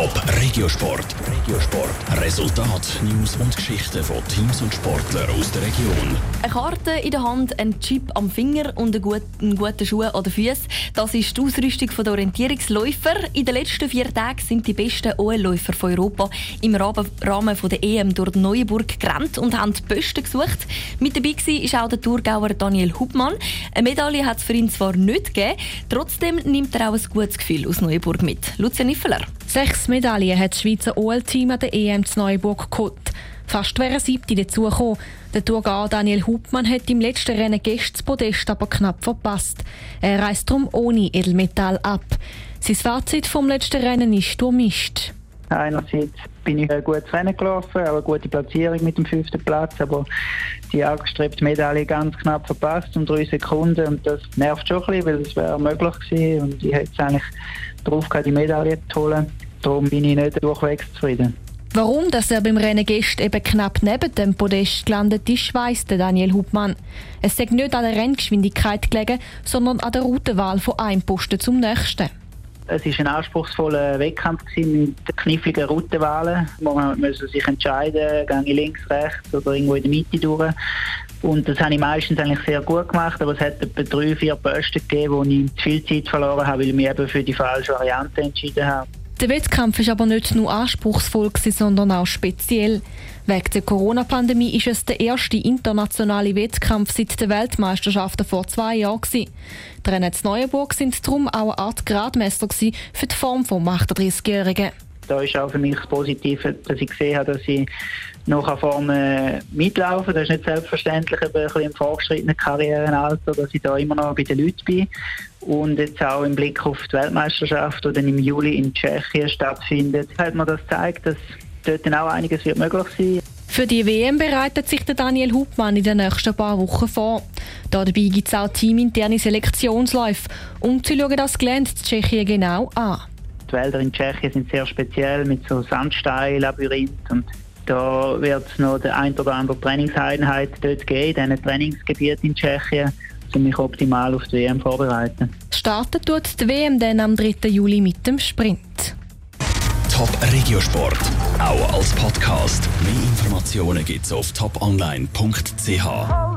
Top Regiosport. Regiosport. Resultat, News und Geschichten von Teams und Sportlern aus der Region. Eine Karte in der Hand, ein Chip am Finger und einen guten, guten Schuh an den Füßen. Das ist die Ausrüstung der Orientierungsläufer. In den letzten vier Tagen sind die besten OL-Läufer von Europa im Rahmen der EM durch Neuenburg gerannt und haben die Besten gesucht. Mit dabei war auch der Thurgauer Daniel Hubmann. Eine Medaille hat es für ihn zwar nicht gegeben, trotzdem nimmt er auch ein gutes Gefühl aus Neuenburg mit. Lucia Niffeler. Sechs Medaillen hat das Schweizer OL-Team an der EM zu Neuburg geholt. Fast wäre eine siebte dazugekommen. Der Tourgauer Daniel Hubmann hat im letzten Rennen Gäste das Podest aber knapp verpasst. Er reist darum ohne Edelmetall ab. Sein Fazit vom letzten Rennen ist durchmischt. Einerseits bin ich ein gutes Rennen gelaufen, eine gute Platzierung mit dem fünften Platz, aber die angestrebte Medaille ganz knapp verpasst um drei Sekunden und das nervt schon ein bisschen, weil es wäre möglich gewesen und ich hätte eigentlich darauf gehabt, die Medaille zu holen. Darum bin ich nicht durchwegs zufrieden. Warum dass er beim Rennen gestern eben knapp neben dem Podest gelandet ist, weiss Daniel Hubmann. Es sei nicht an der Renngeschwindigkeit gelegen, sondern an der Routenwahl von einem Posten zum nächsten. Es war ein anspruchsvoller Wettkampf mit kniffligen Routenwahlen. Man musste sich entscheiden, gehe ich links, rechts oder irgendwo in der Mitte durch. Und das habe ich meistens eigentlich sehr gut gemacht, aber es hat etwa drei, vier Posten gegeben, wo ich viel Zeit verloren habe, weil ich mich eben für die falsche Variante entschieden habe. Der Wettkampf war aber nicht nur anspruchsvoll, sondern auch speziell. Wegen der Corona-Pandemie ist es der erste internationale Wettkampf seit der Weltmeisterschaften vor zwei Jahren. Die Rennen in Neuenburg sind darum auch eine Art Gradmesser für die Form des 38-Jährigen. Da ist auch für mich das Positive, dass ich gesehen habe, dass ich noch vorne mitlaufen Das ist nicht selbstverständlich, aber ein bisschen im fortgeschrittenen Karrierenalter, dass ich da immer noch bei den Leuten bin. Und jetzt auch im Blick auf die Weltmeisterschaft, die dann im Juli in Tschechien stattfindet, hat mir das gezeigt, dass dort dann auch einiges wird möglich sein für die WM bereitet sich der Daniel Hubmann in den nächsten paar Wochen vor. Dabei gibt es auch teaminterne Selektionsläufe, um zu schauen, dass Gelände Tschechien genau an. Die Wälder in Tschechien sind sehr speziell mit so Sandstein-Labyrinth und da wird es noch die ein oder andere Trainingseinheit dort geben, in diesen Trainingsgebieten in Tschechien, um mich optimal auf die WM vorbereiten. Starten tut die WM dann am 3. Juli mit dem Sprint. Top Regiosport, auch als Podcast. Mehr Informationen gibt's auf toponline.ch.